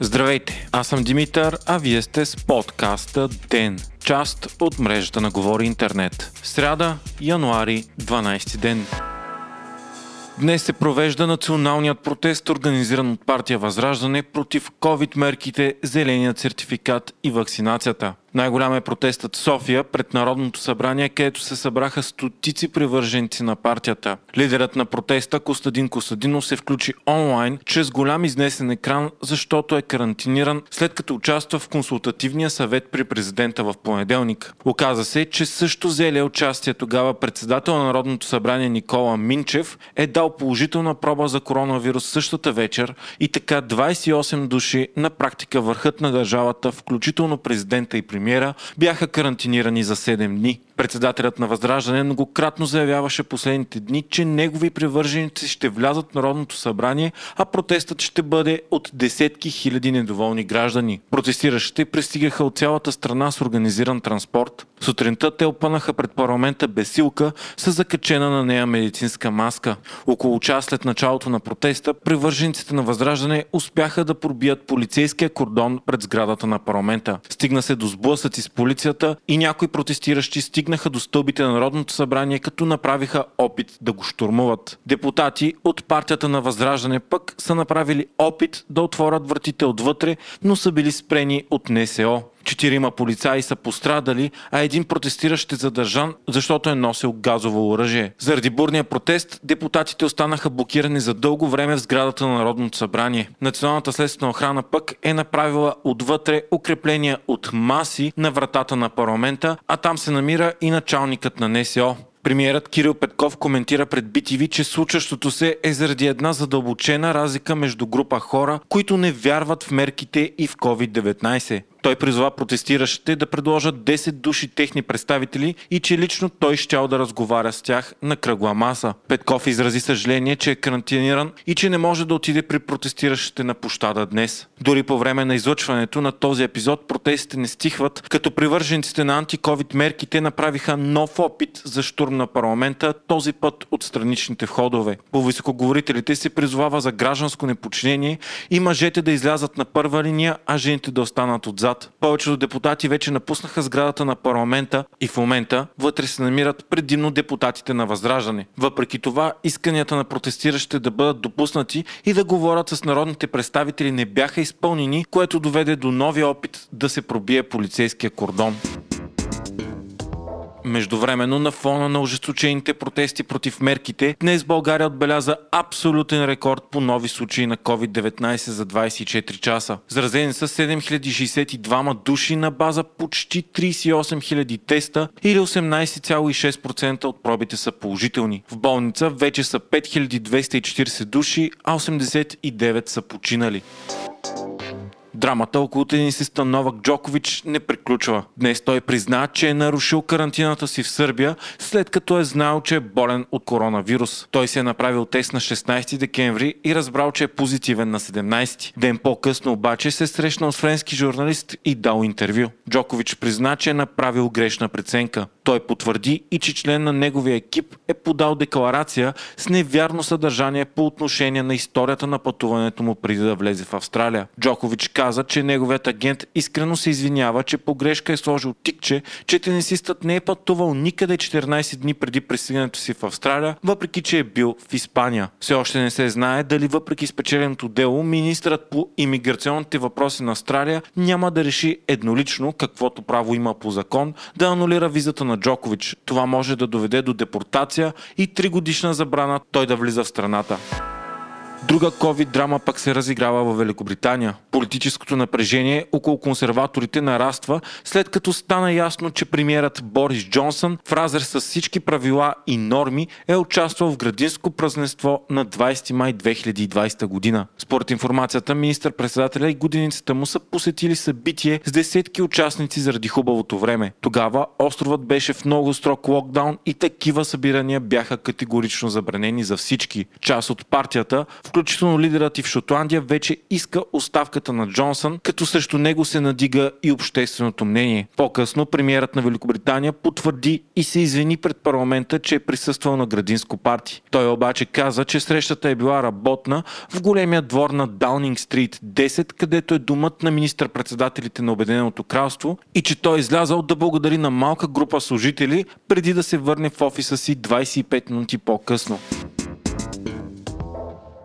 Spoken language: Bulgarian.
Здравейте, аз съм Димитър, а вие сте с подкаста ДЕН, част от мрежата на Говори Интернет. Сряда, януари, 12 ден. Днес се провежда националният протест, организиран от партия Възраждане против COVID-мерките, зеленият сертификат и вакцинацията. Най-голям е протестът в София пред Народното събрание, където се събраха стотици привърженици на партията. Лидерът на протеста Костадин Костадинов се включи онлайн чрез голям изнесен екран, защото е карантиниран след като участва в консултативния съвет при президента в понеделник. Оказа се, че също взелия участие тогава председател на Народното събрание Никола Минчев е дал положителна проба за коронавирус същата вечер и така 28 души на практика върхът на държавата, включително президента и премиера премиера, бяха карантинирани за 7 дни. Председателят на Възраждане многократно заявяваше последните дни, че негови привърженици ще влязат в Народното събрание, а протестът ще бъде от десетки хиляди недоволни граждани. Протестиращите пристигаха от цялата страна с организиран транспорт. Сутринта те опънаха пред парламента бесилка с закачена на нея медицинска маска. Около час след началото на протеста, привържениците на Възраждане успяха да пробият полицейския кордон пред сградата на парламента. Стигна се до сблъсъци с полицията и някои протестиращи стигнаха стигнаха до стълбите на Народното събрание, като направиха опит да го штурмуват. Депутати от партията на Възраждане пък са направили опит да отворят вратите отвътре, но са били спрени от НСО. Четирима полицаи са пострадали, а един протестиращ е задържан, защото е носил газово оръжие. Заради бурния протест, депутатите останаха блокирани за дълго време в сградата на Народното събрание. Националната следствена охрана пък е направила отвътре укрепления от маси на вратата на парламента, а там се намира и началникът на НСО. Премиерът Кирил Петков коментира пред BTV, че случващото се е заради една задълбочена разлика между група хора, които не вярват в мерките и в COVID-19. Той призова протестиращите да предложат 10 души техни представители и че лично той щял да разговаря с тях на кръгла маса. Петков изрази съжаление, че е карантиниран и че не може да отиде при протестиращите на площада днес. Дори по време на излъчването на този епизод протестите не стихват, като привържениците на антиковид мерките направиха нов опит за штурм на парламента, този път от страничните входове. По високоговорителите се призовава за гражданско непочинение и мъжете да излязат на първа линия, а жените да останат отзад назад. Повечето депутати вече напуснаха сградата на парламента и в момента вътре се намират предимно депутатите на Възраждане. Въпреки това, исканията на протестиращите да бъдат допуснати и да говорят с народните представители не бяха изпълнени, което доведе до новия опит да се пробие полицейския кордон. Междувременно на фона на ожесточените протести против мерките, днес България отбеляза абсолютен рекорд по нови случаи на COVID-19 за 24 часа. Заразени са 7062 души на база почти 38 000 теста или 18,6% от пробите са положителни. В болница вече са 5240 души, а 89 са починали. Драмата около тенисиста Новак Джокович не приключва. Днес той призна, че е нарушил карантината си в Сърбия, след като е знал, че е болен от коронавирус. Той се е направил тест на 16 декември и разбрал, че е позитивен на 17. Ден по-късно обаче се срещнал с френски журналист и дал интервю. Джокович призна, че е направил грешна преценка. Той потвърди и че член на неговия екип е подал декларация с невярно съдържание по отношение на историята на пътуването му преди да влезе в Австралия. Джокович каза, че неговият агент искрено се извинява, че погрешка е сложил тикче, че тенисистът не е пътувал никъде 14 дни преди пристигането си в Австралия, въпреки че е бил в Испания. Все още не се знае дали въпреки спечеленото дело, министрът по имиграционните въпроси на Австралия няма да реши еднолично, каквото право има по закон, да анулира визата на Джокович. Това може да доведе до депортация и 3 годишна забрана той да влиза в страната. Друга COVID-драма пък се разиграва в Великобритания. Политическото напрежение около консерваторите нараства, след като стана ясно, че премиерът Борис Джонсън в разрез с всички правила и норми е участвал в градинско празненство на 20 май 2020 година. Според информацията, министър-председателя и годиницата му са посетили събитие с десетки участници заради хубавото време. Тогава островът беше в много строг локдаун и такива събирания бяха категорично забранени за всички. Част от партията, в включително лидерът и в Шотландия, вече иска оставката на Джонсън, като срещу него се надига и общественото мнение. По-късно премиерът на Великобритания потвърди и се извини пред парламента, че е присъствал на градинско парти. Той обаче каза, че срещата е била работна в големия двор на Даунинг Стрит 10, където е думът на министър-председателите на Обединеното кралство и че той е излязал да благодари на малка група служители преди да се върне в офиса си 25 минути по-късно.